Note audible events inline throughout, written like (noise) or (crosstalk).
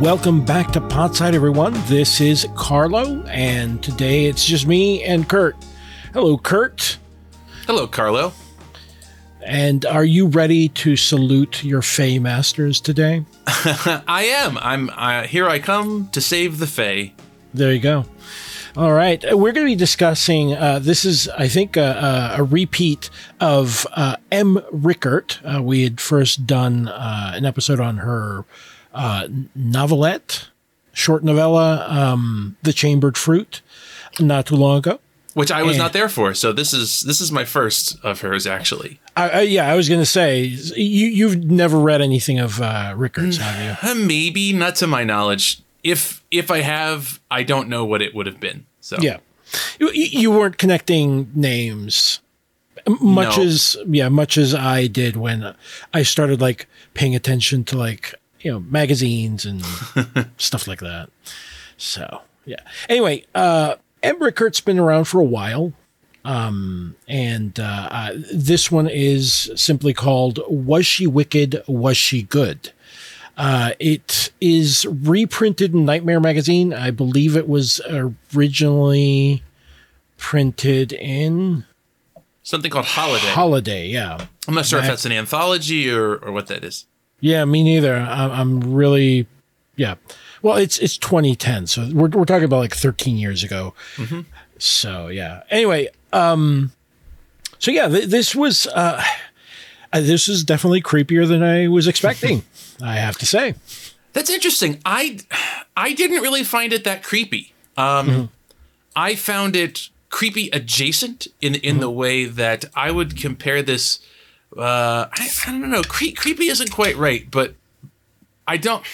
Welcome back to Podside, everyone. This is Carlo, and today it's just me and Kurt. Hello, Kurt. Hello, Carlo. And are you ready to salute your Fey Masters today? (laughs) I am. I'm uh, here. I come to save the Fey. There you go. All right, uh, we're going to be discussing. Uh, this is, I think, uh, a repeat of uh, M. Rickert. Uh, we had first done an episode on her uh, novelette, short novella, um, The Chambered Fruit, not too long ago. Which I was and, not there for, so this is this is my first of hers actually. I, I, yeah, I was going to say you you've never read anything of uh, Rickert's, have you? (laughs) Maybe not to my knowledge. If if I have, I don't know what it would have been. So yeah, you, you weren't connecting names much no. as yeah much as I did when I started like paying attention to like you know magazines and (laughs) stuff like that. So yeah. Anyway, uh, M. Rickert's been around for a while. Um, and uh, uh, this one is simply called Was She Wicked? Was She Good? Uh, it is reprinted in Nightmare Magazine. I believe it was originally printed in something called Holiday. Holiday, yeah. I'm not sure if that's an anthology or, or what that is. Yeah, me neither. I'm really, yeah. Well, it's it's 2010, so we're we're talking about like 13 years ago. Mm-hmm. So yeah. Anyway, um, so yeah, th- this was uh, uh, this is definitely creepier than I was expecting. (laughs) I have to say. That's interesting. I I didn't really find it that creepy. Um, mm-hmm. I found it creepy adjacent in in mm-hmm. the way that I would compare this uh, I, I don't know. Cre- creepy isn't quite right, but I don't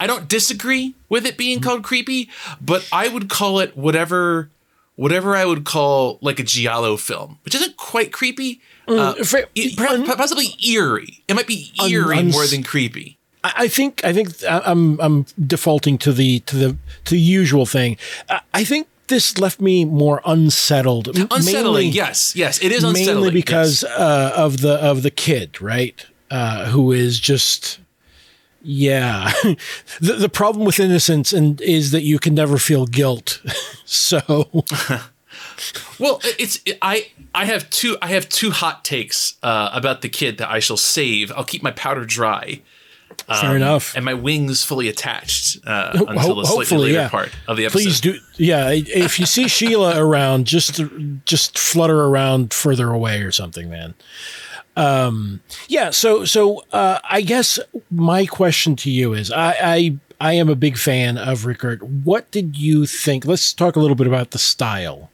I don't disagree with it being called creepy, but I would call it whatever whatever I would call like a giallo film, which isn't quite creepy. Mm, uh, for, perhaps, possibly eerie. It might be eerie more than creepy. I think I think I'm I'm defaulting to the to the to the usual thing. I think this left me more unsettled. Unsettling, mainly, yes, yes, it is unsettling. Mainly because yes. uh, of the of the kid, right? Uh, who is just yeah. (laughs) the the problem with innocence and is that you can never feel guilt. (laughs) so (laughs) well, it's I I have two I have two hot takes uh, about the kid that I shall save. I'll keep my powder dry. Fair um, enough. And my wings fully attached uh, until Ho- the slightly later yeah. part of the episode. Please do. Yeah, if you see Sheila (laughs) around, just just flutter around further away or something, man. Um, yeah. So so uh, I guess my question to you is, I, I I am a big fan of Rickert. What did you think? Let's talk a little bit about the style.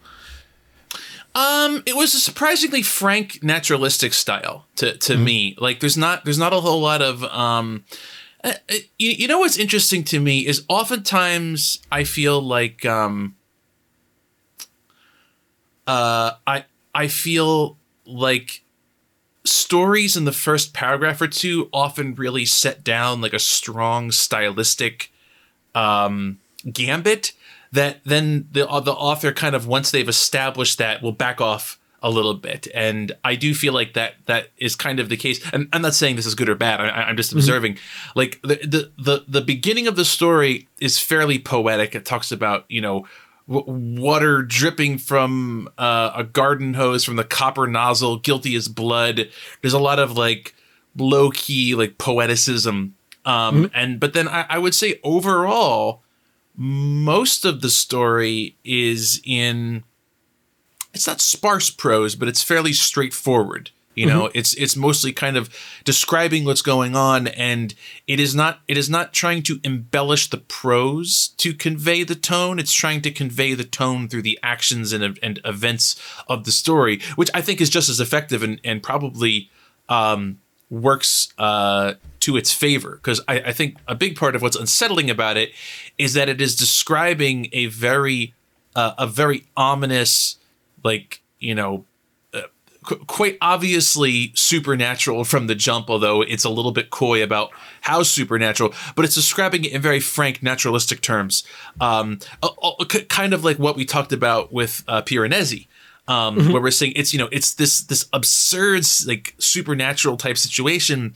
Um, it was a surprisingly frank, naturalistic style to to mm-hmm. me. Like, there's not there's not a whole lot of um. Uh, uh, you, you know what's interesting to me is oftentimes I feel like um. Uh, I I feel like stories in the first paragraph or two often really set down like a strong stylistic um gambit that then the uh, the author kind of once they've established that will back off a little bit and i do feel like that that is kind of the case and i'm not saying this is good or bad I, am just mm-hmm. observing mm-hmm. like the, the the the beginning of the story is fairly poetic it talks about you know w- water dripping from uh, a garden hose from the copper nozzle guilty as blood there's a lot of like low key like poeticism um mm-hmm. and but then I, I would say overall most of the story is in it's not sparse prose, but it's fairly straightforward You know, mm-hmm. it's it's mostly kind of describing what's going on, and it is not it is not trying to embellish the prose to convey the tone. It's trying to convey the tone through the actions and, and events of the story, which I think is just as effective and and probably um, works uh, to its favor. Because I, I think a big part of what's unsettling about it is that it is describing a very uh, a very ominous, like you know quite obviously supernatural from the jump, although it's a little bit coy about how supernatural, but it's describing it in very frank, naturalistic terms. Um, kind of like what we talked about with uh, Piranesi. Um, mm-hmm. where we're saying it's you know it's this this absurd like supernatural type situation,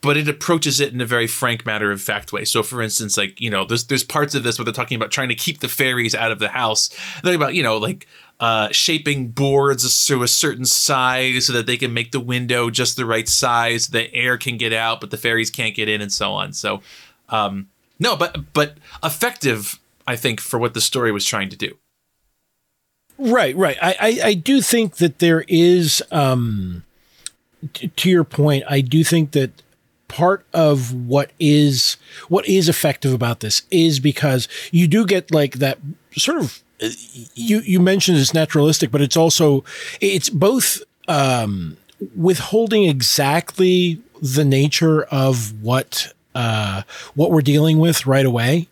but it approaches it in a very frank matter of fact way. So for instance, like you know there's there's parts of this where they're talking about trying to keep the fairies out of the house. They're about you know like uh, shaping boards to a certain size so that they can make the window just the right size. The air can get out, but the fairies can't get in, and so on. So, um, no, but but effective, I think, for what the story was trying to do. Right, right. I I, I do think that there is, um, t- to your point, I do think that part of what is what is effective about this is because you do get like that sort of you you mentioned it's naturalistic, but it's also it's both um, withholding exactly the nature of what uh, what we're dealing with right away.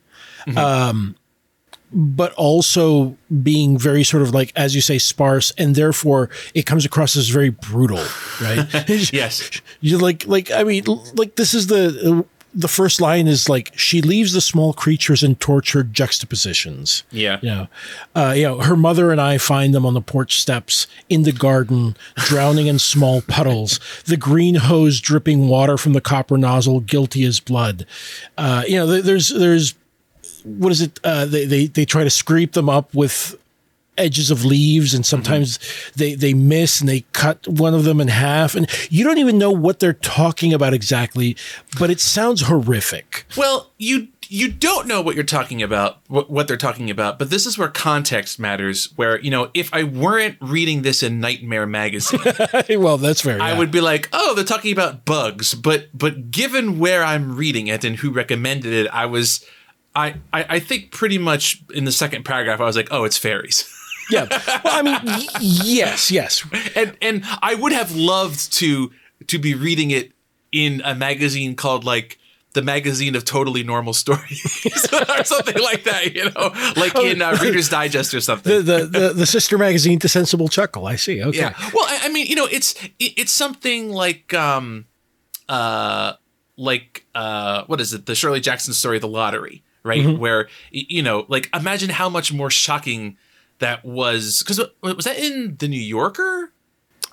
Mm-hmm. Um, but also being very sort of like, as you say, sparse, and therefore it comes across as very brutal, right? (laughs) (laughs) yes. You're like, like, I mean, like this is the the first line is like she leaves the small creatures in tortured juxtapositions. Yeah, you know, uh, you know, her mother and I find them on the porch steps in the garden, drowning in small (laughs) puddles. The green hose dripping water from the copper nozzle, guilty as blood. Uh, you know, there's there's what is it? Uh, they they they try to scrape them up with edges of leaves and sometimes mm-hmm. they they miss and they cut one of them in half and you don't even know what they're talking about exactly but it sounds horrific well you you don't know what you're talking about what, what they're talking about but this is where context matters where you know if i weren't reading this in nightmare magazine (laughs) well that's fair i yeah. would be like oh they're talking about bugs but but given where i'm reading it and who recommended it i was I, I, I think pretty much in the second paragraph, I was like, oh, it's fairies. (laughs) yeah. Well, I mean, y- yes, yes. And and I would have loved to to be reading it in a magazine called like the magazine of totally normal stories (laughs) or something like that, you know, like oh, in uh, Reader's Digest or something. The, the, the the sister magazine to Sensible Chuckle. I see. Okay. Yeah. Well, I, I mean, you know, it's it's something like um uh like uh what is it? The Shirley Jackson story, The Lottery, right? Mm-hmm. Where you know, like imagine how much more shocking that was because was that in the New Yorker?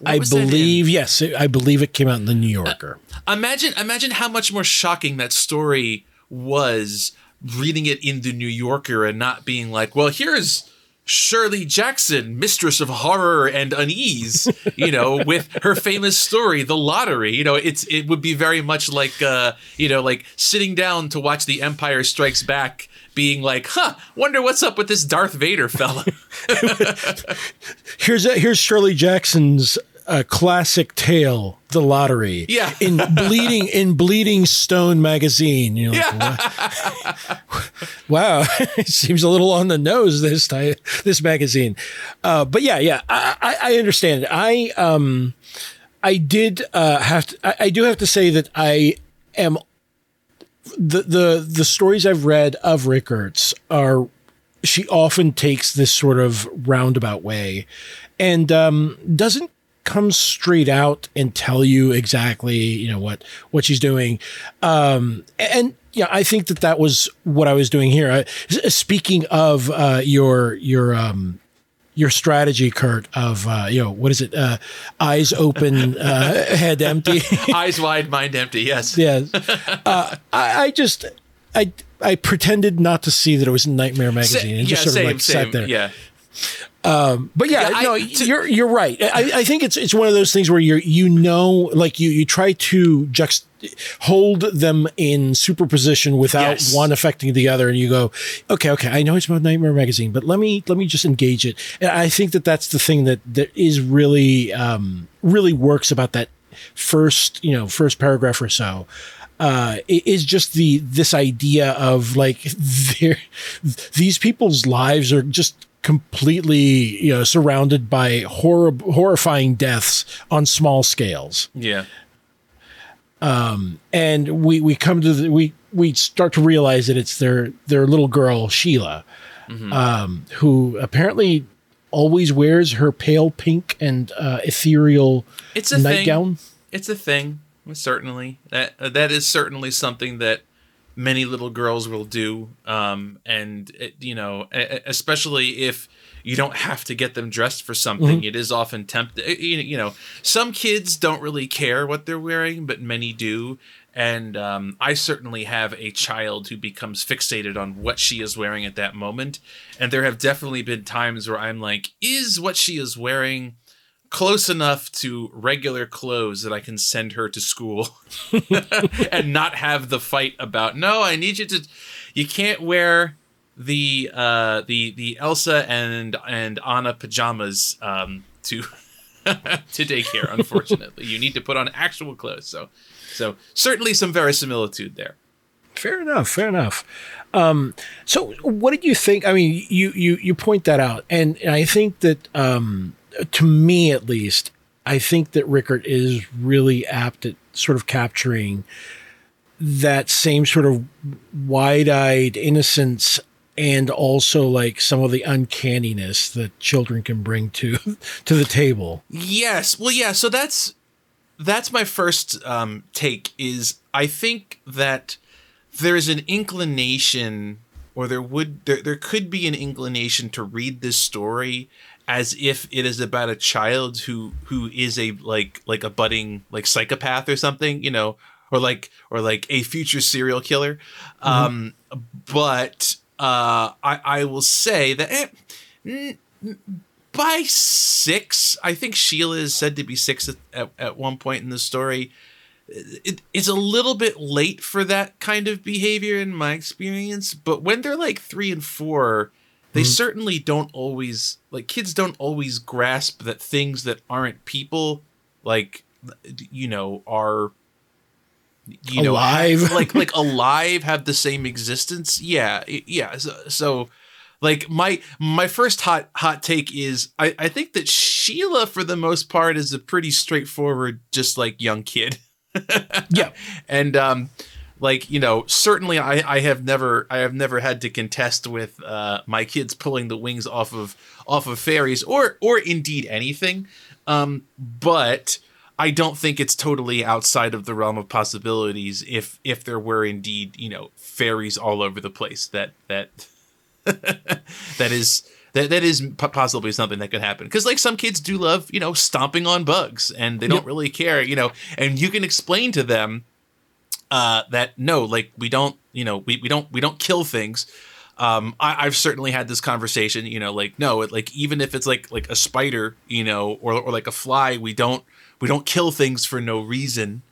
I believe yes, I believe it came out in the New Yorker. Uh, imagine imagine how much more shocking that story was reading it in the New Yorker and not being like, well, here's Shirley Jackson, mistress of horror and unease, you know, (laughs) with her famous story, The Lottery. You know, it's it would be very much like uh, you know, like sitting down to watch The Empire Strikes Back being like, "Huh, wonder what's up with this Darth Vader fella." (laughs) here's here's Shirley Jackson's uh, classic tale, The Lottery. Yeah, in bleeding in Bleeding Stone magazine. You know, yeah. wow, (laughs) it seems a little on the nose this time, this magazine. Uh, but yeah, yeah, I, I understand. I um, I did uh, have to. I, I do have to say that I am the the the stories I've read of Rickert's are she often takes this sort of roundabout way and um, doesn't come straight out and tell you exactly you know what what she's doing um, and yeah i think that that was what i was doing here uh, speaking of uh, your your um, your strategy, Kurt, of uh, you know what is it? Uh, eyes open, uh, (laughs) head empty, (laughs) eyes wide, mind empty. Yes. yes. (laughs) Uh, I, I, just I I pretended not to see that it was Nightmare magazine and just yeah, sort same, of like same, sat there. Yeah. Um, but yeah, yeah no, I, to, you're you're right. I, I think it's it's one of those things where you're you know like you you try to juxt hold them in superposition without yes. one affecting the other, and you go, okay, okay, I know it's about Nightmare Magazine, but let me let me just engage it. And I think that that's the thing that that is really um, really works about that first, you know, first paragraph or so, uh, is just the this idea of like (laughs) these people's lives are just completely you know surrounded by horror horrifying deaths on small scales. Yeah. Um, and we we come to the, we we start to realize that it's their their little girl Sheila, mm-hmm. um, who apparently always wears her pale pink and uh, ethereal it's a nightgown. Thing. It's a thing, certainly. That uh, that is certainly something that many little girls will do, um, and it, you know, especially if you don't have to get them dressed for something. Mm-hmm. It is often tempting. You know, some kids don't really care what they're wearing, but many do. And um, I certainly have a child who becomes fixated on what she is wearing at that moment. And there have definitely been times where I'm like, is what she is wearing close enough to regular clothes that I can send her to school (laughs) and not have the fight about, no, I need you to, you can't wear the uh the the Elsa and and Anna pajamas um to (laughs) to daycare unfortunately. You need to put on actual clothes so so certainly some verisimilitude there. Fair enough fair enough. Um so what did you think i mean you you you point that out and, and i think that um to me at least i think that rickert is really apt at sort of capturing that same sort of wide-eyed innocence and also like some of the uncanniness that children can bring to (laughs) to the table. Yes. Well, yeah, so that's that's my first um take is I think that there's an inclination or there would there, there could be an inclination to read this story as if it is about a child who who is a like like a budding like psychopath or something, you know, or like or like a future serial killer. Mm-hmm. Um but uh, I, I will say that eh, by six, I think Sheila is said to be six at, at, at one point in the story. It, it's a little bit late for that kind of behavior in my experience, but when they're like three and four, they mm-hmm. certainly don't always like kids don't always grasp that things that aren't people like you know are you know alive. (laughs) like like (laughs) alive have the same existence. Yeah yeah so, so, like my my first hot hot take is I, I think that sheila for the most part is a pretty straightforward just like young kid. (laughs) Yeah. And um like you know certainly i i have never i have never had to contest with uh my kids pulling the wings off of off of fairies or or indeed anything um but I don't think it's totally outside of the realm of possibilities if if there were indeed you know fairies all over the place that that (laughs) that is that that is possibly something that could happen because like some kids do love you know stomping on bugs and they don't yep. really care you know and you can explain to them uh, that no like we don't you know we, we don't we don't kill things um, I, have certainly had this conversation, you know, like no, it, like even if it's like like a spider, you know, or or like a fly, we don't we don't kill things for no reason.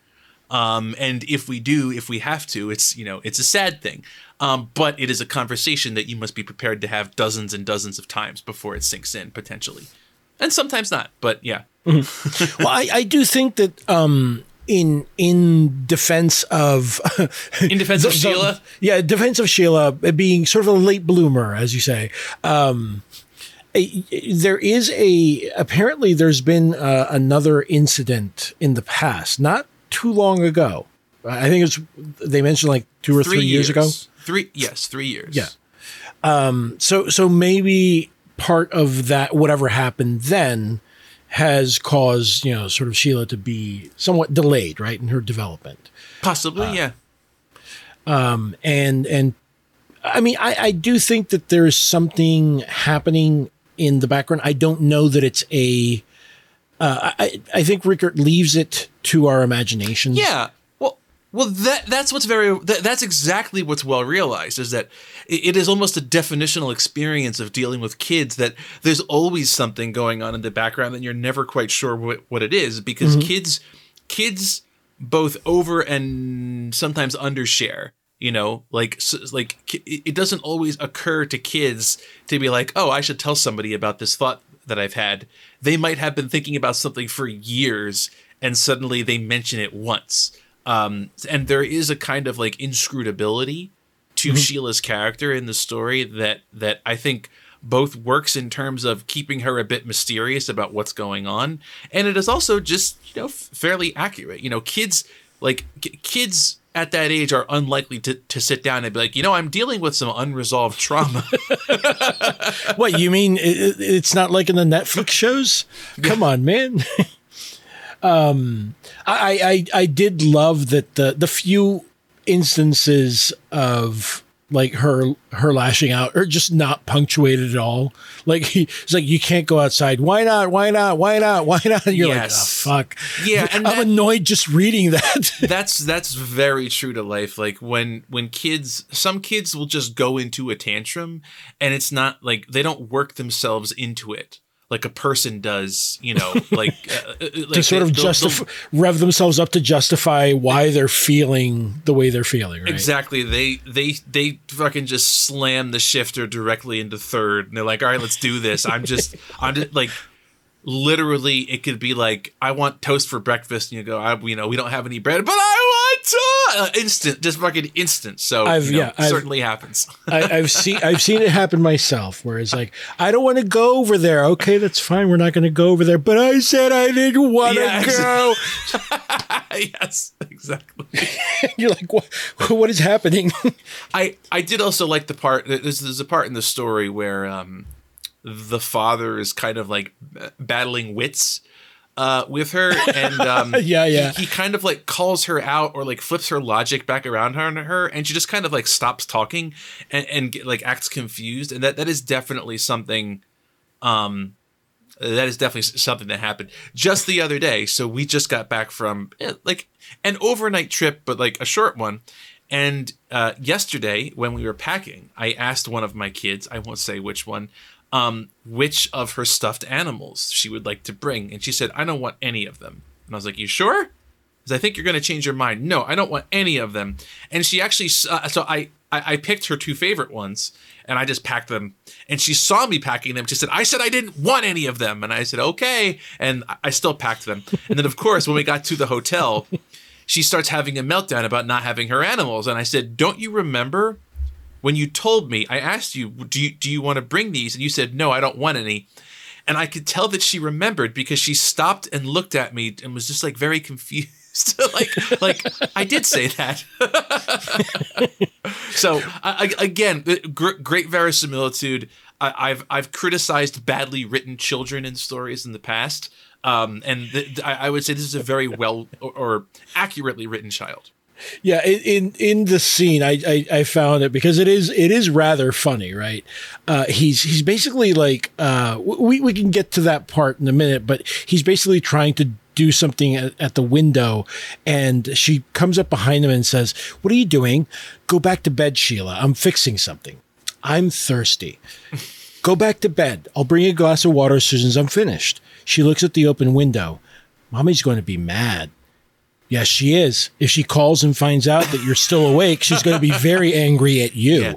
Um, and if we do, if we have to, it's you know it's a sad thing. Um, but it is a conversation that you must be prepared to have dozens and dozens of times before it sinks in potentially, and sometimes not. But yeah. (laughs) Well, I, I do think that um, in in defense of (laughs) in defense of Sheila, yeah, defense of Sheila being sort of a late bloomer, as you say. Um, there is a apparently there's been uh, another incident in the past, not too long ago. I think it's they mentioned like two or three, three years. years. ago. Three, yes, three years. Yeah. Um. So so maybe part of that whatever happened then has caused you know sort of Sheila to be somewhat delayed, right, in her development. Possibly, uh, yeah. Um. And and I mean, I, I do think that there's something happening in the background. I don't know that it's a. Uh, I I think Rickert leaves it to our imaginations. Yeah. Well, that that's what's very that, that's exactly what's well realized is that it, it is almost a definitional experience of dealing with kids that there's always something going on in the background and you're never quite sure what, what it is because mm-hmm. kids kids both over and sometimes undershare you know like like it doesn't always occur to kids to be like oh i should tell somebody about this thought that i've had they might have been thinking about something for years and suddenly they mention it once. Um, and there is a kind of like inscrutability to mm-hmm. Sheila's character in the story that that I think both works in terms of keeping her a bit mysterious about what's going on, and it is also just you know fairly accurate. You know, kids like kids at that age are unlikely to, to sit down and be like, you know, I'm dealing with some unresolved trauma. (laughs) (laughs) what you mean? It, it's not like in the Netflix shows. Come on, man. (laughs) um, I, I I did love that the the few instances of like her her lashing out or just not punctuated at all. Like (laughs) he's like, you can't go outside. Why not? Why not? Why not? Why not? And you're yes. like, oh, fuck. Yeah, and I'm that, annoyed just reading that. (laughs) that's that's very true to life. Like when when kids, some kids will just go into a tantrum, and it's not like they don't work themselves into it like a person does, you know, (laughs) like, uh, uh, like to sort of justify, rev themselves up to justify why they're feeling the way they're feeling. Right? Exactly. They they they fucking just slam the shifter directly into third, and they're like, "All right, let's do this." I'm just (laughs) I'm just like literally it could be like i want toast for breakfast and you go I, you know we don't have any bread but i uh, instant just fucking instant. So I've, you know, yeah I've, certainly happens. I, have (laughs) seen i've seen it happen myself where it's like i don't want to go over there. Okay that's fine we're not going to go over there. But i said i didn't want to yeah, go. (laughs) Yes exactly. (laughs) You're like what what is happening? I i did also like the part there's, there's a part in the story where um the father is kind of like battling wits uh, with her, and um, yeah, (laughs) yeah, he, he, kind of like calls her out or like flips her logic back around her, her, and she just kind of like stops talking and, and get, like acts confused, and that that is definitely something. Um, that is definitely something that happened just the other day. So we just got back from eh, like an overnight trip, but like a short one. And uh, yesterday, when we were packing, I asked one of my kids, I won't say which one, um, which of her stuffed animals she would like to bring. And she said, I don't want any of them. And I was like, You sure? Because I think you're going to change your mind. No, I don't want any of them. And she actually, uh, so I, I, I picked her two favorite ones and I just packed them. And she saw me packing them. She said, I said I didn't want any of them. And I said, okay. And I still packed them. And then, of course, when we got to the hotel, she starts having a meltdown about not having her animals. And I said, Don't you remember when you told me, I asked you, do you, do you want to bring these? And you said, no, I don't want any. And I could tell that she remembered because she stopped and looked at me and was just like very confused. (laughs) like, like I did say that. (laughs) so I, again, great verisimilitude. I, have I've criticized badly written children in stories in the past, um, and I, I, would say this is a very well or, or accurately written child. Yeah, in in the scene, I, I, I found it because it is it is rather funny, right? Uh, he's he's basically like uh, we we can get to that part in a minute, but he's basically trying to do something at, at, the window, and she comes up behind him and says, "What are you doing? Go back to bed, Sheila. I'm fixing something. I'm thirsty. Go back to bed. I'll bring you a glass of water as soon as I'm finished." She looks at the open window. Mommy's going to be mad. Yes, she is. If she calls and finds out that you're still awake, she's going to be (laughs) very angry at you. Yeah.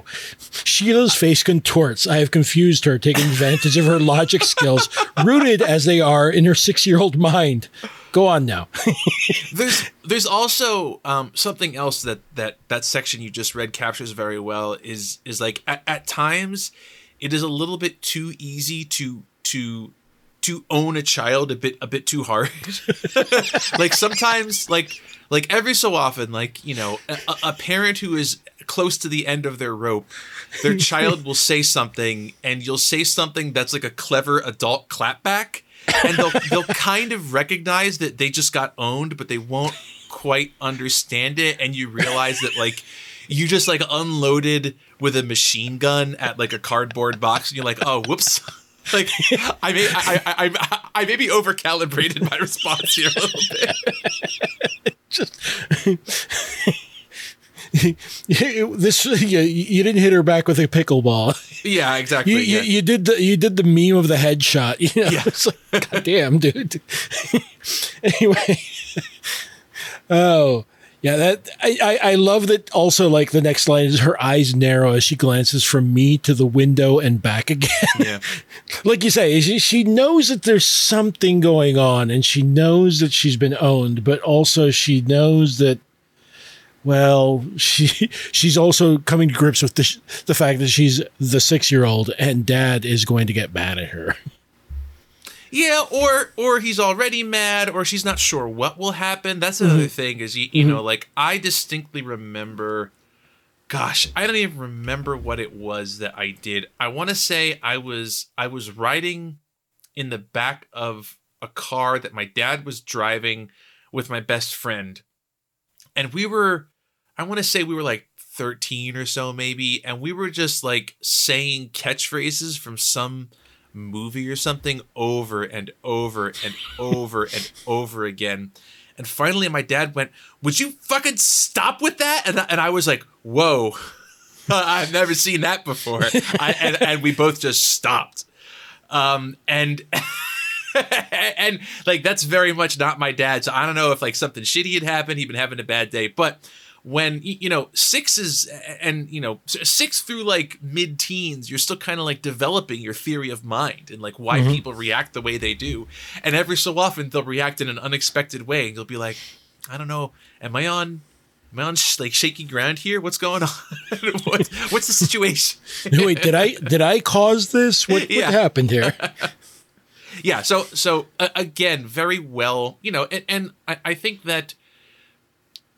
Sheila's face contorts. I have confused her, taking advantage of her logic skills, rooted as they are in her six year old mind. Go on now. (laughs) there's there's also um, something else that, that that section you just read captures very well is is like at, at times it is a little bit too easy to to to own a child a bit a bit too hard. (laughs) like sometimes like like every so often like, you know, a, a parent who is close to the end of their rope, their (laughs) child will say something and you'll say something that's like a clever adult clapback and they'll (laughs) they'll kind of recognize that they just got owned but they won't quite understand it and you realize that like you just like unloaded with a machine gun at like a cardboard box and you're like, "Oh, whoops." Like I may I, I, I, I maybe overcalibrated my response here a little bit. (laughs) Just (laughs) this you, you, didn't hit her back with a pickleball. Yeah, exactly. You, yeah. you, you did the you did the meme of the headshot. You know, yeah. (laughs) it's like, God damn, dude. anyway, oh Yeah, that I, I, love that. Also, like the next line is her eyes narrow as she glances from me to the window and back again. Yeah. (laughs) like you say, she, she knows that there's something going on, and she knows that she's been owned, but also she knows that. Well, she (laughs) she's also coming to grips with the the fact that she's the six year old, and Dad is going to get mad at her. Yeah, or or he's already mad, or she's not sure what will happen. That's another mm-hmm. thing. Is you, you mm-hmm. know, like I distinctly remember. Gosh, I don't even remember what it was that I did. I want to say I was I was riding in the back of a car that my dad was driving with my best friend, and we were. I want to say we were like 13 or so maybe and we were just like saying catchphrases from some movie or something over and over and over and over again. And finally, my dad went, Would you fucking stop with that? And, and I was like, Whoa, (laughs) I've never seen that before. I, and, and we both just stopped. Um, and. (laughs) and like that's very much not my dad. So I don't know if like something shitty had happened. He'd been having a bad day, but when you know six is and you know six through like mid teens you're still kind of like developing your theory of mind and like why mm-hmm. people react the way they do. And every so often they'll react in an unexpected way and you'll be like i don't know. Am i on am i on sh- like shaky ground here? What's going on? (laughs) What, what's the situation? (laughs) Wait did i did i cause this? What, what happened here? (laughs) Yeah so so uh, again very well you know and, and I, I think that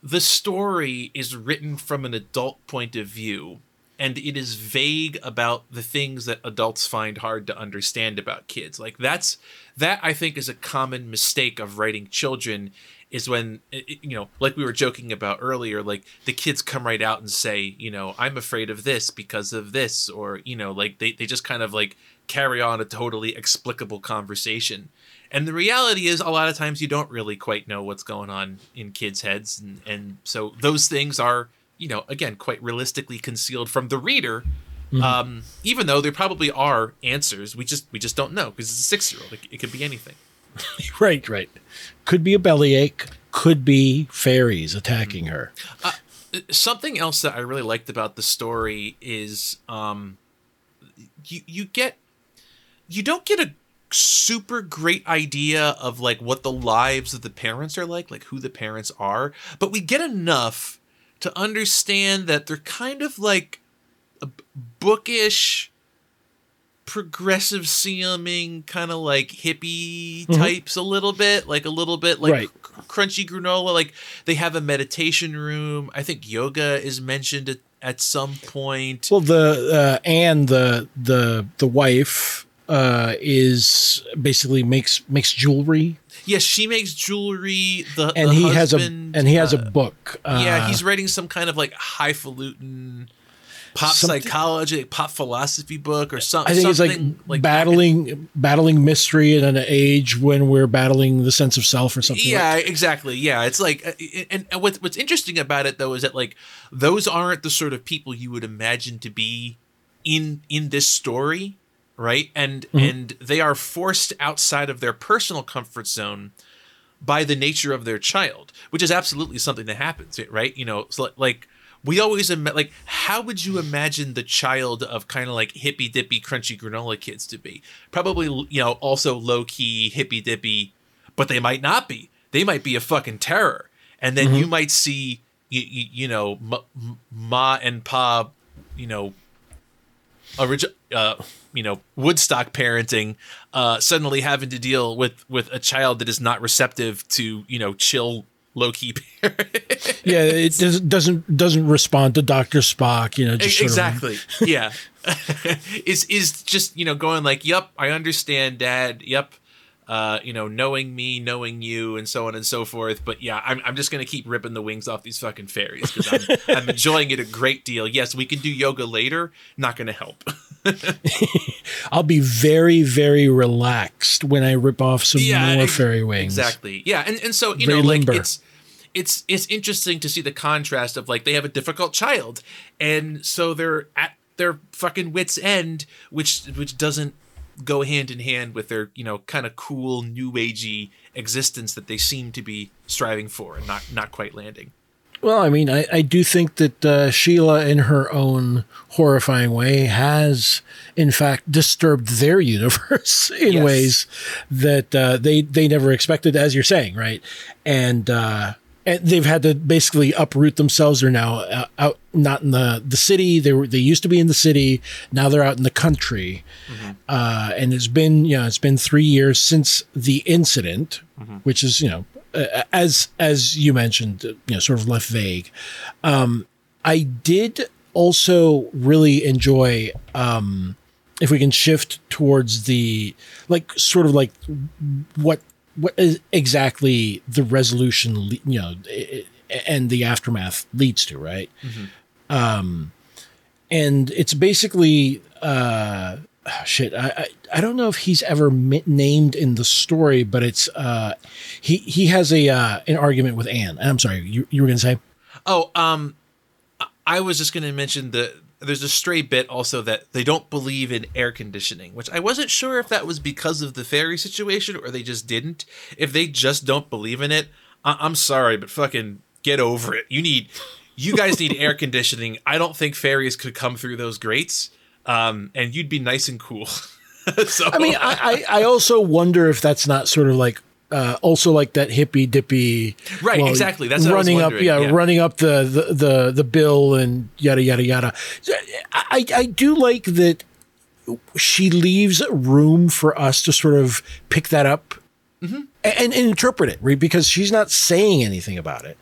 the story is written from an adult point of view and it is vague about the things that adults find hard to understand about kids. Like that's that i think is a common mistake of writing children is when eh, eh, you know like we were joking about earlier like the kids come right out and say you know i'm afraid of this because of this or you know like they, they just kind of like carry on a totally explicable conversation and the reality is, a lot of times you don't really quite know what's going on in kids' heads, and, and so those things are, you know, again, quite realistically concealed from the reader. Mm-hmm. Um, even though there probably are answers, we just we just don't know because it's a six year old. It, it could be anything. (laughs) right, right. Could be a bellyache. Could be fairies attacking mm-hmm. her. Uh, something else that I really liked about the story is um, you you get you don't get a super great idea of like what the lives of the parents are like, like who the parents are, but we get enough to understand that they're kind of like bookish progressive seeming kind of like hippie mm-hmm. types a little bit like a little bit like right. crunchy granola like they have a meditation room i think yoga is mentioned at, at some point well the uh, and the the the wife uh, is basically makes makes jewelry. Yes, she makes jewelry. The and the he husband, has a and he has uh, a book. Uh, yeah, he's writing some kind of like highfalutin pop psychology, pop philosophy book or something. I think it's like, like battling battling mystery in an age when we're battling the sense of self or something. Yeah, like exactly. Yeah, it's like, uh, and, and what's what's interesting about it though is that like those aren't the sort of people you would imagine to be in in this story right? And mm-hmm. and they are forced outside of their personal comfort zone by the nature of their child, which is absolutely something that happens, right? You know, so like we always Im- like how would you imagine the child of kind of like hippy dippy crunchy granola kids to be? Probably you know also low key hippy dippy, but they might not be. They might be a fucking terror, and then mm-hmm. you might see you, you, you know ma, ma and pa, you know, original. Uh, you know Woodstock parenting, uh, suddenly having to deal with with a child that is not receptive to you know chill low key (laughs) parent. yeah, it does, doesn't doesn't respond to Doctor Spock. You know, exactly. (laughs) Yeah, (laughs) is is just you know going like, "Yep, I understand, Dad. Yep." Uh, you know, knowing me, knowing you, and so on and so forth. But yeah, I'm, I'm just gonna keep ripping the wings off these fucking fairies because I'm, (laughs) I'm enjoying it a great deal. Yes, we can do yoga later. Not gonna help. (laughs) (laughs) I'll be very, very relaxed when I rip off some yeah, more fairy wings. Exactly. Yeah, and and so you very know, like it's it's it's interesting to see the contrast of like they have a difficult child, and so they're at their fucking wits end, which which doesn't go hand in hand with their you know kind of cool new agey existence that they seem to be striving for and not not quite landing Well, I mean, I, I do think that uh, Sheila, in her own horrifying way, has in fact disturbed their (laughs) universe in Yes. ways that uh, they they never expected, as you're saying, right? And uh, and they've had to basically uproot themselves. They're now uh, out, not in the the city. They were they used to be in the city. Now they're out in the country. Uh, and it's been you know it's been three years since the incident, which is you know uh, as as you mentioned, you know, sort of left vague. Um, I did also really enjoy um, if we can shift towards the like sort of like what what is exactly the resolution you know and the aftermath leads to right? Um and it's basically uh ah, shit I, I i don't know if he's ever mi- named in the story but it's uh he he has a uh an argument with anne. I'm sorry you, you were gonna say? Oh, um, I- I was just going to mention the there's a stray bit also that they don't believe in air conditioning, which I wasn't sure if that was because of the fairy situation or they just didn't. If they just don't believe in it, I- I'm sorry, but fucking get over it. You need, you guys need air (laughs) conditioning. I don't think fairies could come through those grates, um, and you'd be nice and cool. (laughs) so I mean, I, I, I also wonder if that's not sort of like uh, also like that hippy dippy, Right, exactly. That's what I was running up, yeah, yeah. running up the, the the the bill and yada yada yada. I I do like that she leaves room for us to sort of pick that up. Mm-hmm. And, and interpret it, right? Because she's not saying anything about it.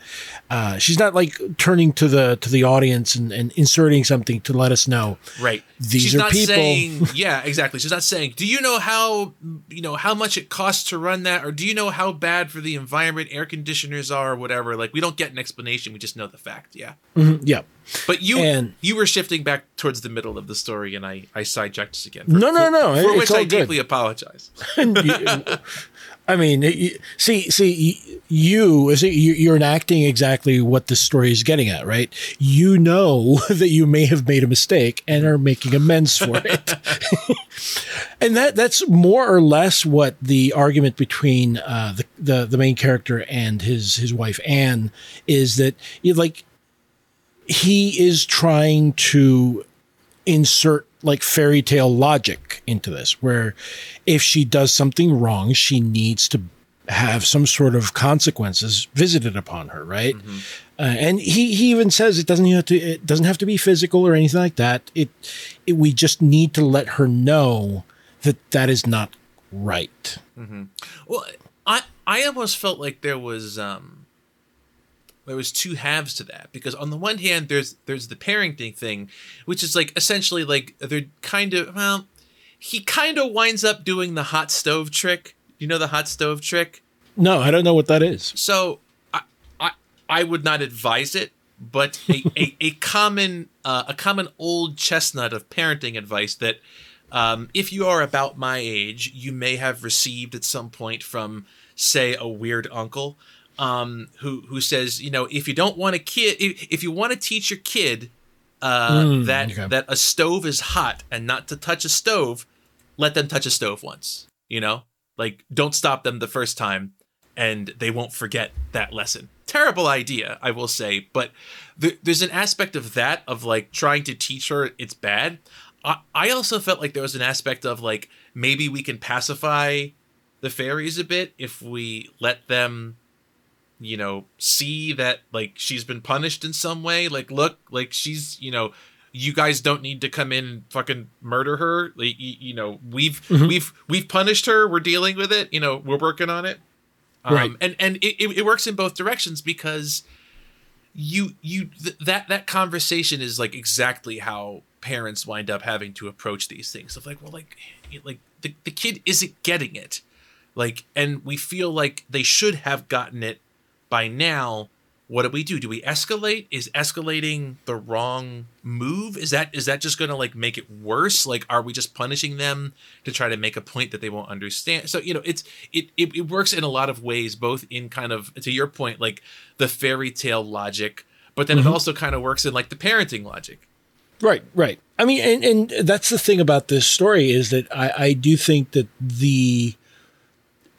Uh, she's not like turning to the to the audience and, and inserting something to let us know. Right. These She's are not people. saying (laughs) yeah, exactly. She's not saying, "Do you know how you know how much it costs to run that or do you know how bad for the environment air conditioners are or whatever?" Like we don't get an explanation, we just know the fact. Yeah. Yeah. But you And- you were shifting back towards the middle of the story and I I sidetracked us again. For, No, no, for- no, For it's which I good. deeply apologize. (laughs) (laughs) You- I mean, see, see, you is you- you're enacting exactly what the story is getting at, right? You know (laughs) that you may have made a mistake and are making amends for it, (laughs) (laughs) and that that's more or less what the argument between uh, the, the the main character and his his wife Anne is that you like he is trying to insert like fairy tale logic into this where if she does something wrong she needs to have some sort of consequences visited upon her right? Uh, and he, he even says it doesn't have to it doesn't have to be physical or anything like that. It, it we just need to let her know that that is not right. Well, I I almost felt like there was um there was two halves to that because on the one hand there's there's the parenting thing, which is like essentially like they're kind of well, he kind of winds up doing the hot stove trick. You know the hot stove trick? no i don't know what that is So I I, I would not advise it, but a, a, a common uh, a common old chestnut of parenting advice that um, if you are about my age, you may have received at some point from say a weird uncle um, who who says you know if you don't want a kid if, if you want to teach your kid uh, Mm, that okay. that a stove is hot and not to touch a stove, let them touch a stove once. You know, like don't stop them the first time, and they won't forget that lesson. Terrible idea, I will say, but th- there's an aspect of that of like trying to teach her it's bad. I, I also felt like there was an aspect of like maybe we can pacify the fairies a bit if we let them you know see that like she's been punished in some way like look like she's you know you guys don't need to come in and fucking murder her like you, you know we've we've we've punished her we're dealing with it you know we're working on it. Um, Right. and and it, it it works in both directions because you you th- that that conversation is like exactly how parents wind up having to approach these things of like well like like the, the kid isn't getting it. Like and we feel like they should have gotten it by now what do we do? Do we escalate? Is escalating the wrong move? Is that is that just going to like make it worse? Like are we just punishing them to try to make a point that they won't understand? So you know it's it it, it works in a lot of ways both in kind of to your point like the fairy tale logic but then it mm-hmm. also kind of works in like the parenting logic. Right, right. I mean, and, and that's the thing about this story is that I, I do think that the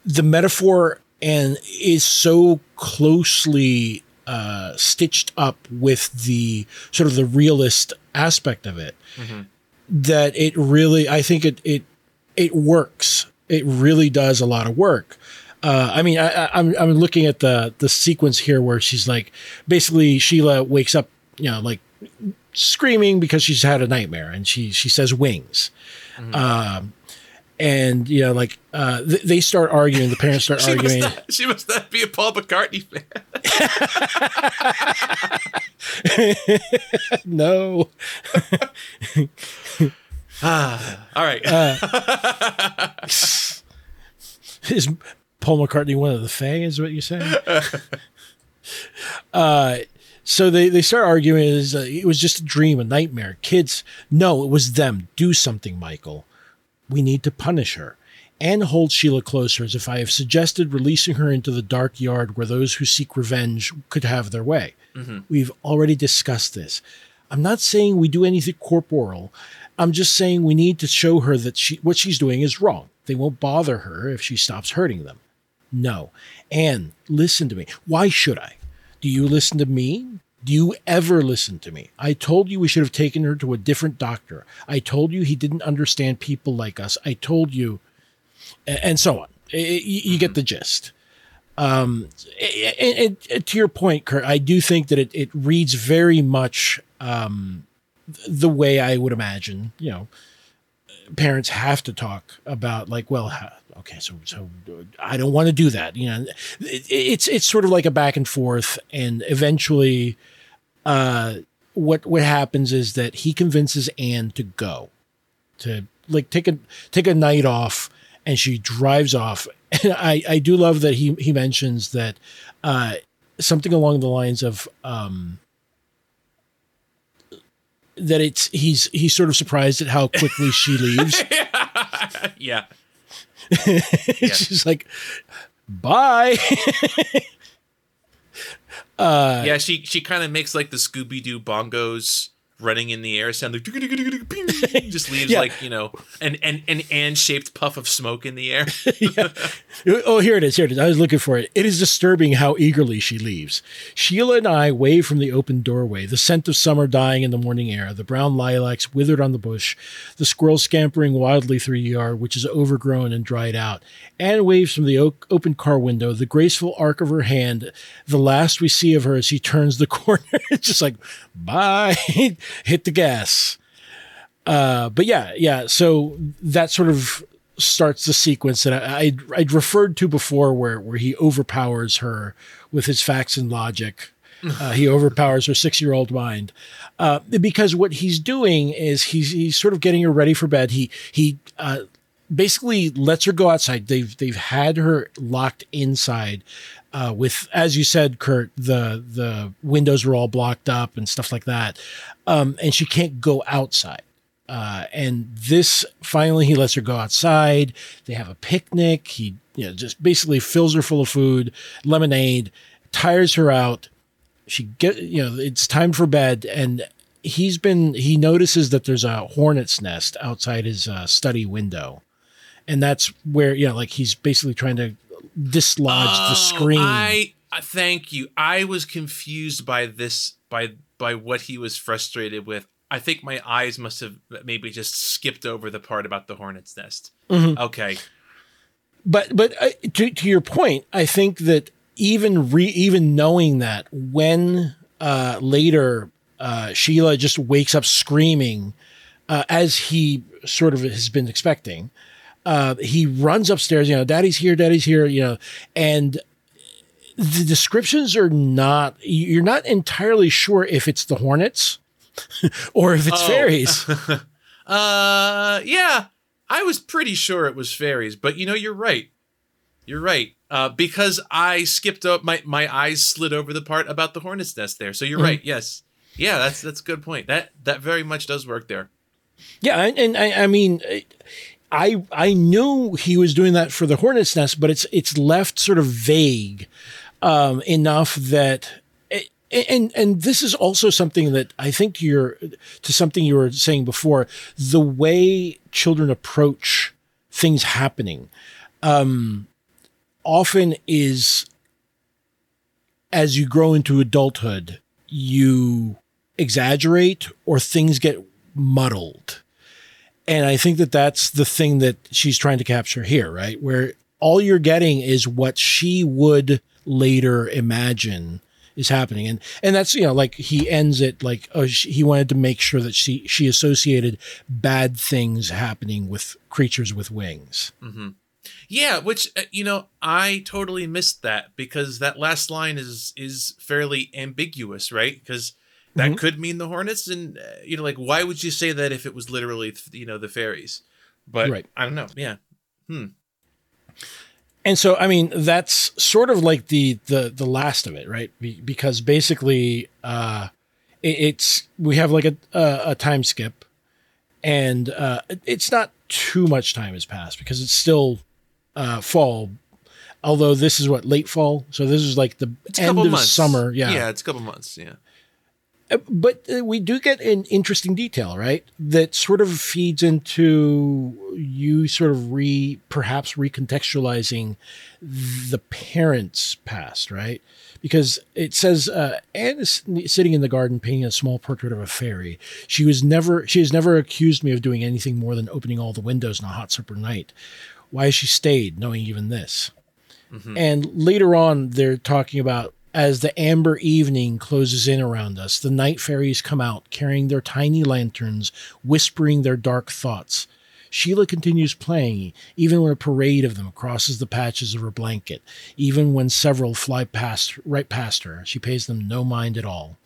the metaphor and is so closely uh, stitched up with the sort of the realist aspect of it that it really I think it it it works. It really does a lot of work. Uh, I mean, I, I, I'm I'm looking at the the sequence here where she's like, basically Sheila wakes up, you know, like screaming because she's had a nightmare, and she she says wings, um, and you know, like uh, th- they start arguing. The parents start (laughs) She must, arguing. not, (laughs) she must not be a Paul McCartney fan. (laughs) no, All right. Uh, is Paul McCartney one of the Fae? Is what you're saying? uh, so they they start arguing. Is uh, it was just a dream, a nightmare. Kids, no, it was them. Do something, Michael. We need to punish her. and hold Sheila closer as if I have suggested releasing her into the dark yard where those who seek revenge could have their way. Mm-hmm. We've already discussed this. I'm not saying we do anything corporal. I'm just saying we need to show her that she what she's doing is wrong. They won't bother her if she stops hurting them. No. Anne, listen to me. Why should I? Do you listen to me? Do you ever listen to me? I told you we should have taken her to a different doctor. I told you he didn't understand people like us. I told you, and so on. You get the gist. Um, and to your point, Kurt, I do think that it, it reads very much um, the way I would imagine, you know, parents have to talk about like, well, okay, so so I don't want to do that. You know, it's it's sort of like a back and forth, and eventually, uh, what what happens is that he convinces Anne to go, to like take a take a night off, and she drives off. (laughs) And I I do love that he he mentions that uh, something along the lines of um, that it's he's he's sort of surprised at how quickly she (laughs) leaves. yeah. (laughs) She's like, "Bye." Uh, yeah, she she kind of makes like the Scooby Doo bongos running in the air sound like (laughs) (laughs) just leaves Yeah. like you know an an an an shaped puff of smoke in the air. (laughs) yeah. Oh, here it is. Here it is. I was looking for it. It is disturbing how eagerly she leaves. Sheila and I wave from the open doorway, the scent of summer dying in the morning air, the brown lilacs withered on the bush, the squirrels scampering wildly through the yard, which is overgrown and dried out. Anne waves from the o- open car window, the graceful arc of her hand, the last we see of her as she turns the corner. it's just like, bye, hit the gas. Uh, but yeah, yeah. So that sort of starts the sequence that I, I'd, I'd referred to before, where where he overpowers her with his facts and logic. (laughs) Uh, he overpowers her six year old mind uh, because what he's doing is he's he's sort of getting her ready for bed. He he uh, basically lets her go outside. They've they've had her locked inside. Uh, with, as you said, Kurt, the the windows were all blocked up and stuff like that, um, and she can't go outside. Uh, and this finally he lets her go outside. They have a picnic. He you know just basically fills her full of food, lemonade, tires her out. She get you know it's time for bed, and he's been he notices that there's a hornet's nest outside his uh, study window, and that's where you know like he's basically trying to dislodge the screen. Oh, I uh, thank you. I was confused by this by by what he was frustrated with. I think my eyes must have maybe just skipped over the part about the hornet's nest. Mm-hmm. Okay. but but uh, to to your point, I think that even re even knowing that when uh, later uh, Sheila just wakes up screaming uh, as he sort of has been expecting, uh, he runs upstairs. You know, Daddy's here, Daddy's here. You know, and the descriptions are not. You're not entirely sure if it's the Hornets (laughs) or if it's Oh. fairies. (laughs) Uh yeah. I was pretty sure it was fairies, but you know you're right. You're right. Uh because I skipped up my my eyes slid over the part about the hornet's nest there. So you're right. Yes. Yeah, that's that's a good point. That that very much does work there. Yeah, and, and I, I mean, I I knew he was doing that for the hornet's nest, but it's it's left sort of vague um, enough that. And and this is also something that I think you're to something you were saying before the way children approach things happening um, often is as you grow into adulthood, you exaggerate or things get muddled. And I think that that's the thing that she's trying to capture here, right? Where all you're getting is what she would later imagine is happening and and that's you know like he ends it like oh she, he wanted to make sure that she she associated bad things happening with creatures with wings mm-hmm. yeah which uh, you know i totally missed that because that last line is is fairly ambiguous right because that mm-hmm. could mean the hornets and uh, you know like why would you say that if it was literally you know the fairies? But right. i don't know. Yeah. Hmm. And so i mean that's sort of like the the the last of it right? Be- because basically uh it, it's we have like a a, a time skip and uh it's not too much time has passed because it's still uh fall although this is what late fall? So this is like the it's end of months. summer yeah. Yeah it's a couple months yeah but uh, we do get an interesting detail, right? That sort of feeds into you sort of re perhaps recontextualizing the parents' past, right? Because it says uh, Anne is sitting in the garden painting a small portrait of a fairy. She was never she has never accused me of doing anything more than opening all the windows in a hot summer night. Why has she stayed, knowing even this? Mm-hmm. And later on, they're talking about as the amber evening closes in around us, the night fairies come out carrying their tiny lanterns, whispering their dark thoughts. Sheila continues playing, even when a parade of them crosses the patches of her blanket, even when several fly past right past her. She pays them no mind at all.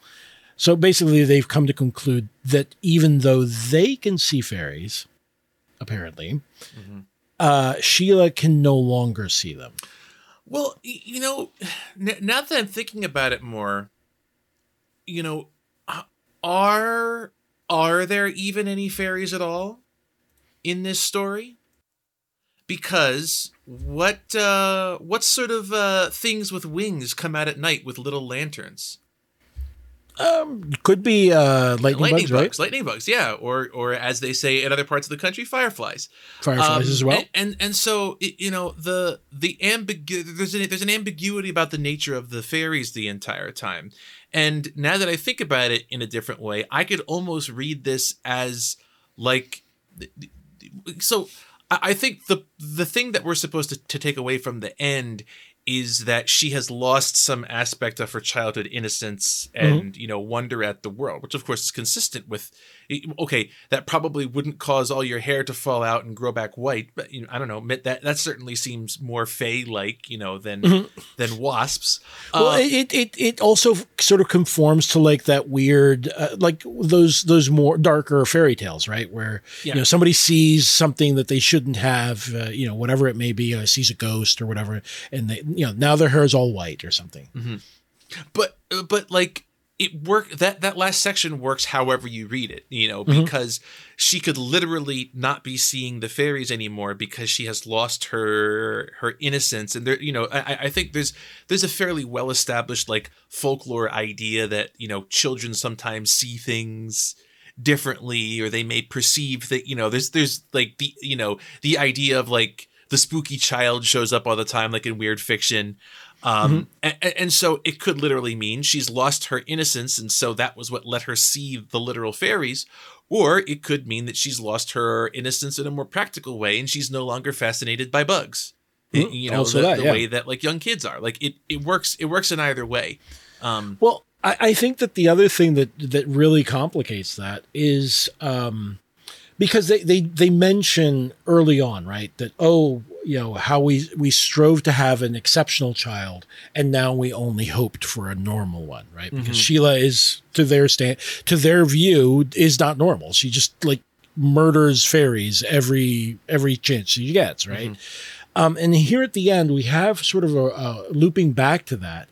So basically, they've come to conclude that even though they can see fairies, apparently, mm-hmm. uh, Sheila can no longer see them. Well, you know, (sighs) now that I'm thinking about it more, you know, are are there even any fairies at all in this story? Because what uh what sort of uh things with wings come out at night with little lanterns? Um, could be uh, lightning, lightning bugs, bugs, right? Lightning bugs, yeah, or or as they say in other parts of the country, fireflies. Fireflies um, as well. And and, and so it, you know the the ambigu- there's an, there's an ambiguity about the nature of the fairies the entire time. And now that I think about it in a different way, I could almost read this as like so. I think the the thing that we're supposed to, to take away from the end is that she has lost some aspect of her childhood innocence and mm-hmm. you know wonder at the world which of course is consistent with okay that probably wouldn't cause all your hair to fall out and grow back white but you know i don't know that that certainly seems more fey like you know than mm-hmm. than wasps well uh, it, it it also sort of conforms to like that weird uh, like those those more darker fairy tales right where yeah. you know somebody sees something that they shouldn't have uh, you know whatever it may be uh, sees a ghost or whatever and they you know now their hair is all white or something. Mm-hmm. But uh, but like it work that that last section works however you read it you know mm-hmm. because she could literally not be seeing the fairies anymore because she has lost her her innocence and there you know i i think there's there's a fairly well established like folklore idea that you know children sometimes see things differently or they may perceive that you know there's there's like the you know the idea of like the spooky child shows up all the time, like in weird fiction. Um, mm-hmm. and, and, so it could literally mean she's lost her innocence, and so that was what let her see the literal fairies. Or it could mean that she's lost her innocence in a more practical way, and she's no longer fascinated by bugs. Mm-hmm. It, you know, also the, that, the yeah. way that like young kids are. Like it, it works. It works in either way. Um, well, I, I think that the other thing that that really complicates that is um, because they, they they mention early on right that oh you know how we we strove to have an exceptional child and now we only hoped for a normal one right? Because mm-hmm. sheila is to their stand to their view is not normal. She just like murders fairies every every chance she gets right? Mm-hmm. um, and here at the end we have sort of a, a looping back to that.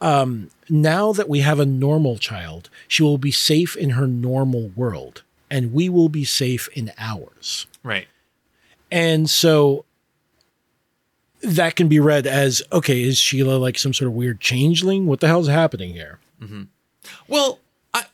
Um, now that we have a normal child she will be safe in her normal world and we will be safe in ours. Right. And so that can be read as okay, is Sheila like some sort of weird changeling? What the hell's happening here? Mm-hmm. Well, I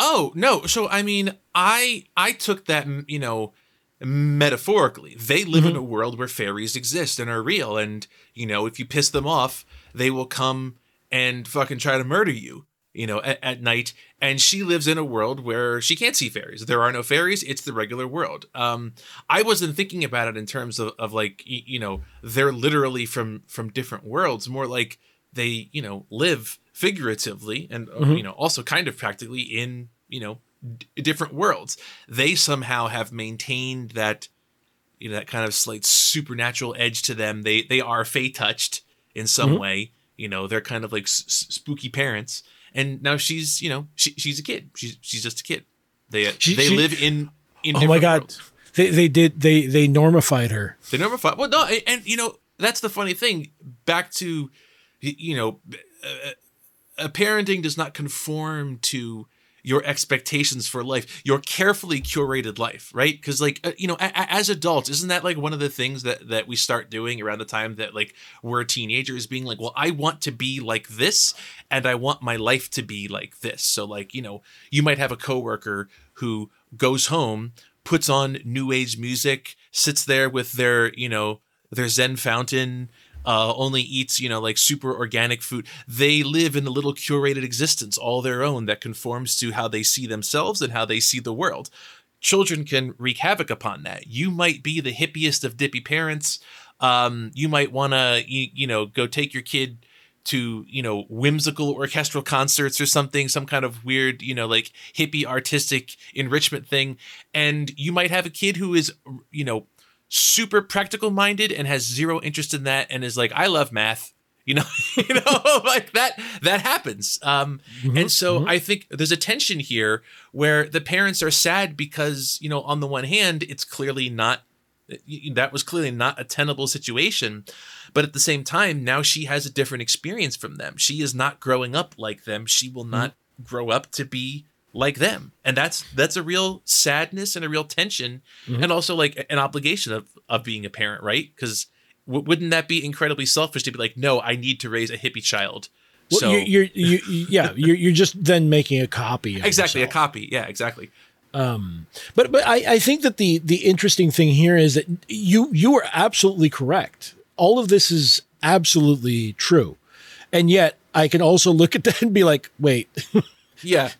oh no. So I mean, I I took that you know metaphorically. They live mm-hmm. in a world where fairies exist and are real, and you know if you piss them off, they will come and fucking try to murder you you know, at, at, night. And she lives in a world where she can't see fairies. There are no fairies. It's the regular world. Um, I wasn't thinking about it in terms of, of like, you know, they're literally from from different worlds. More like they, you know, live figuratively and uh, mm-hmm. you know also kind of practically in you know d- different worlds. They somehow have maintained that you know that kind of slight supernatural edge to them. They they are fey touched in some mm-hmm. way. You know, they're kind of like s- spooky parents and now she's you know she, she's a kid. She's she's just a kid. They she, they she, live in in. Oh my god, worlds. they they did they they normified her. They normified. Well, no, and, and you know that's the funny thing. Back to you know, uh, uh, parenting does not conform to your expectations for life, your carefully curated life, right? Because like uh, you know, a- a- as adults, isn't that like one of the things that that we start doing around the time that like we're teenagers, being like, well, I want to be like this, and I want my life to be like this. So like you know, you might have a coworker who goes home, puts on new age music, sits there with their you know their Zen fountain uh, only eats, you know, like super organic food. They live in a little curated existence all their own that conforms to how they see themselves and how they see the world. Children can wreak havoc upon that. You might be the hippiest of dippy parents. Um, you might want to, you, you know, go take your kid to you know whimsical orchestral concerts or something some kind of weird you know like hippie artistic enrichment thing and you might have a kid who is you know super practical minded and has zero interest in that and is like i love math you know (laughs) you know (laughs) like that that happens um mm-hmm, and so mm-hmm. i think there's a tension here where the parents are sad because you know on the one hand it's clearly not that was clearly not a tenable situation but at the same time now she has a different experience from them she is not growing up like them she will not mm-hmm. grow up to be like them. And that's that's a real sadness and a real tension mm-hmm. and also like an obligation of of being a parent right? Because w- wouldn't that be incredibly selfish to be like no i need to raise a hippie child. Well, so you're, you're you, yeah (laughs) you're, you're just then making a copy exactly yourself. a copy. Yeah exactly. Um but but I, I think that the the interesting thing here is that you you are absolutely correct. All of this is absolutely true. And yet i can also look at that and be like wait (laughs) yeah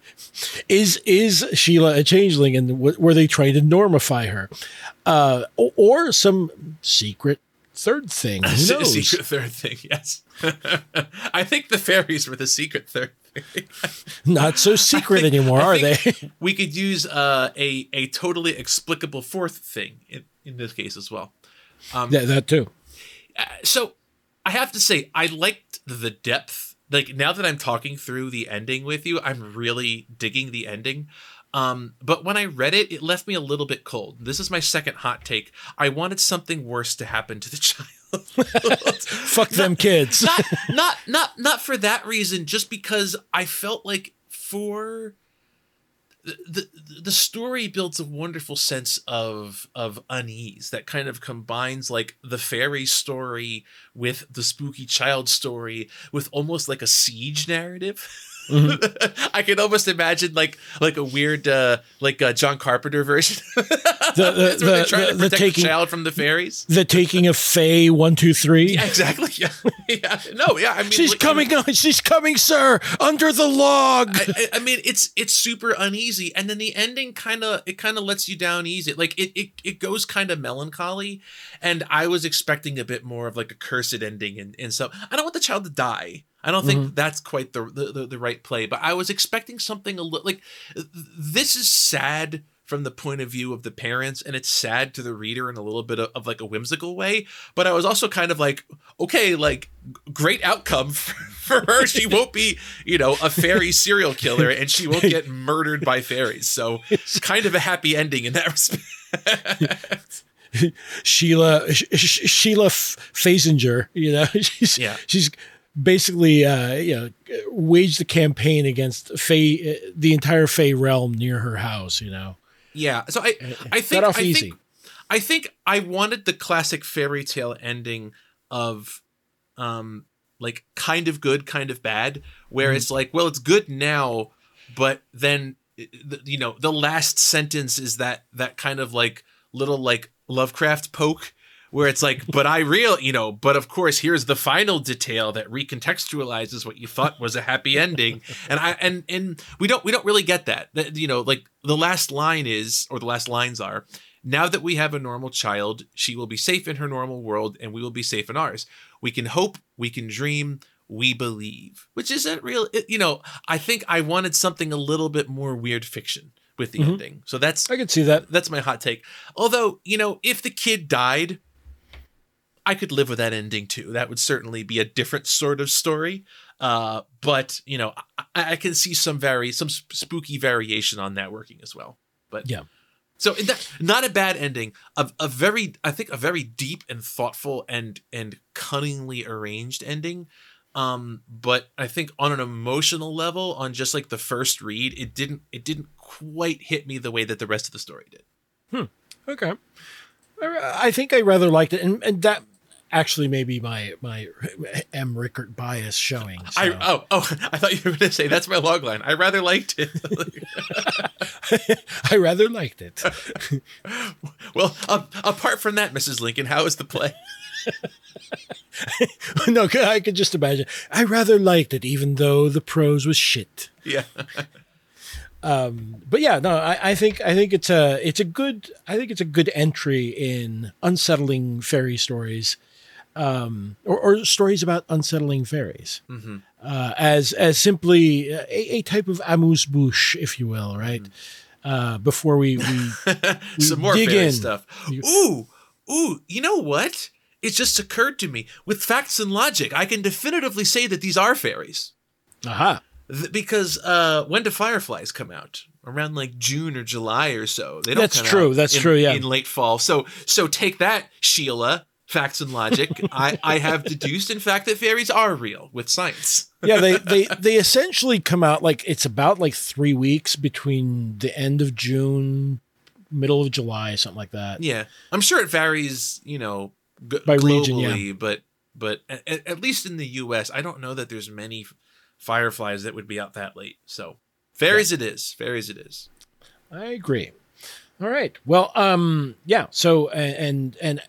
is is Sheila a changeling, and w- were they trying to normify her, uh, or, some secret third thing? Who (laughs) knows? secret third thing, yes. (laughs) I think the fairies were the secret third thing. (laughs) Not so secret think, anymore, are they? we could use uh, a a totally explicable fourth thing in, in this case as well. Um, yeah, that too. Uh, so I have to say, I liked the depth like now that I'm talking through the ending with you, I'm really digging the ending. Um, but when I read it, it left me a little bit cold. This is my second hot take. I wanted something worse to happen to the (laughs) child. (laughs) Fuck not, them kids. not, (laughs) not not not for that reason, just because I felt like for the the story builds a wonderful sense of of unease that kind of combines like the fairy story with the spooky child story with almost like a siege narrative. (laughs) Mm-hmm. (laughs) I can almost imagine like like a weird uh like a John Carpenter version. (laughs) the, the, the, trying the, to protect taking, the child from the fairies. The taking of Faye one two three. Yeah, exactly. (laughs) Yeah. yeah. No. Yeah. I mean, she's coming. I mean, she's coming, sir. Under the log. I, I, mean, it's it's super uneasy, and then the ending kind of it kind of lets you down easy. Like it it it goes kind of melancholy, and I was expecting a bit more of like a cursed ending, and and so I don't want the child to die. I don't think mm-hmm. that's quite the, the the right play, but I was expecting something a little like this is sad from the point of view of the parents and it's sad to the reader in a little bit of, of, like a whimsical way but i was also kind of like okay like great outcome for, (laughs) for her she (laughs) won't be you know a fairy serial killer and she won't get (laughs) murdered by fairies so kind of a happy ending in that respect sheila Sh- sheila Fasinger, you know she's yeah. she's basically uh, you know waged the campaign against Fae, the entire Fae realm near her house. You know. Yeah. So I I think I easy. think I think I wanted the classic fairy tale ending of um like kind of good, kind of bad, where mm-hmm. it's like, well, it's good now, but then you know the last sentence is that that kind of like little like Lovecraft poke where it's like, but I real, you know, but of course, here's the final detail that recontextualizes what you thought was a happy ending, and I and and we don't we don't really get that. That you know, like the last line is, or the last lines are, now that we have a normal child, she will be safe in her normal world, and we will be safe in ours. We can hope, we can dream, we believe, which isn't real. It, you know, I think I wanted something a little bit more weird fiction with the mm-hmm. ending. So that's I can see that. That's my hot take. Although, you know, if the kid died, I could live with that ending too. That would certainly be a different sort of story. Uh, but you know, I, I can see some very some spooky variation on that working as well. But yeah. So that, not a bad ending. A, a very, I think, a very deep and thoughtful and and cunningly arranged ending. Um, but I think on an emotional level, on just like the first read, it didn't it didn't quite hit me the way that the rest of the story did. Hmm. Okay. I think I rather liked it, and, and that actually maybe my my M Rickert bias showing. So. I oh oh (laughs) I thought you were going to say that's my log line. I rather liked it. (laughs) I rather liked it. (laughs) well, um, apart from that, Mrs. Lincoln, how is the play? no, I could just imagine. I rather liked it, even though the prose was shit. Yeah. um, but yeah, no, I, I, think I think it's a it's a good I think it's a good entry in unsettling fairy stories, um, or, or, stories about unsettling fairies, mm-hmm. uh, as as simply a, a type of amuse bouche, if you will, right? Mm-hmm. Uh, before we, we, (laughs) we some more fairy in. stuff. Ooh, ooh, you know what? It just occurred to me with facts and logic, I can definitively say that these are fairies. Aha. Th- because uh, when do fireflies come out? Around like June or July or so. They don't That's true. That's in, true. Yeah. In late fall. So so take that, Sheila. Facts and logic. I, I have deduced, in fact, that fairies are real with science. yeah, they, they they essentially come out like it's about like three weeks between the end of June, middle of July, something like that. Yeah, I'm sure it varies, you know, g- by globally, region, yeah. but but at, at, least in the U.S., I don't know that there's many fireflies that would be out that late. So fairies, yeah. it is. Fairies, it is. I agree. All right. Well, um, yeah. So and and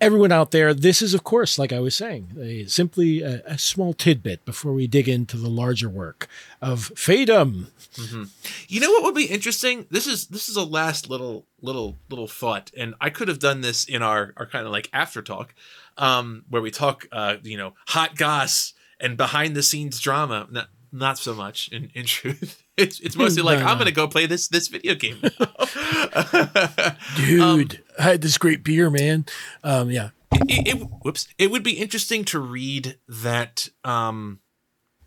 everyone out there, this is of course, like I was saying, a, simply a, a, small tidbit before we dig into the larger work of Fatum. Mm-hmm. You know what would be interesting? This is this is a last little little little thought, and I could have done this in our our kind of like after talk, um, where we talk, uh, you know, hot goss and behind the scenes drama. Not, not so much in, in (laughs) truth. It's it's mostly like I'm gonna go play this this video game. (laughs) Dude, um, I had this great beer, man. Um, yeah. It, it, whoops. It would be interesting to read that um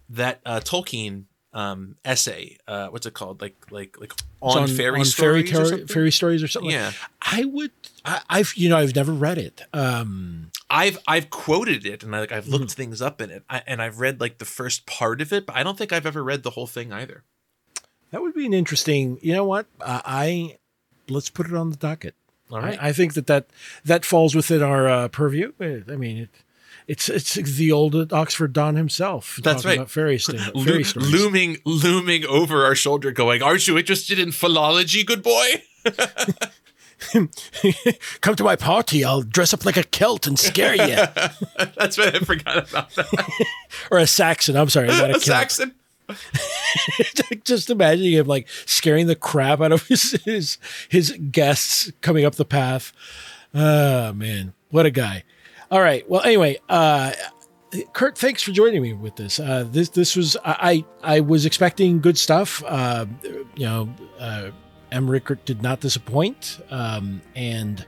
that uh, Tolkien um essay uh what's it called like like like on, on fairy on stories fairy, tar- fairy stories or something yeah i would I, have you know i've never read it um i've i've quoted it and I, like i've looked mm. things up in it I, and i've read like the first part of it but i don't think i've ever read the whole thing either that would be an interesting you know what uh, i let's put it on the docket all right I, I think that that that falls within our uh, purview i mean it it's it's the old Oxford Don himself. That's right. Fairy, st- (laughs) fairy stories. Looming looming over our shoulder, going, "Aren't you interested in philology, good boy?" (laughs) (laughs) Come to my party. I'll dress up like a Celt and scare you. That's what I forgot about that. or a Saxon. I'm sorry, not a, a Saxon. (laughs) Just imagining him like scaring the crap out of (laughs) his his, his guests coming up the path. Oh man, what a guy! All right. Well, anyway, uh, Kurt, thanks for joining me with this. Uh, this this was I I was expecting good stuff. Uh, you know, uh, M. Rickert did not disappoint, um, and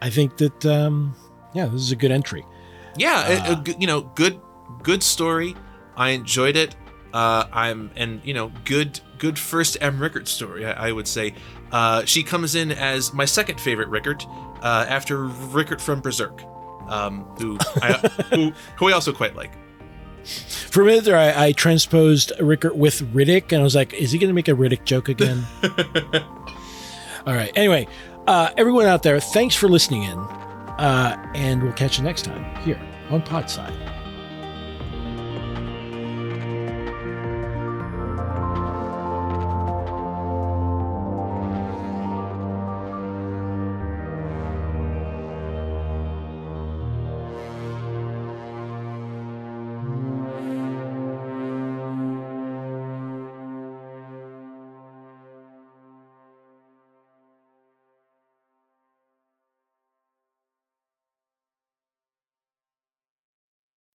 I think that um, yeah, this is a good entry. Yeah, a, a, uh, you know, good good story. I enjoyed it. Uh, I'm and you know, good good first M. Rickert story. I, I would say. Uh, she comes in as my second favorite Rickert uh, after Rickert from Berserk um, who, I, (laughs) who who I also quite like. For a minute there, I, I transposed Rickert with Riddick, and I was like, "Is he going to make a Riddick joke again?" (laughs) All right. Anyway, uh, everyone out there, thanks for listening in, uh, and we'll catch you next time here on Podside.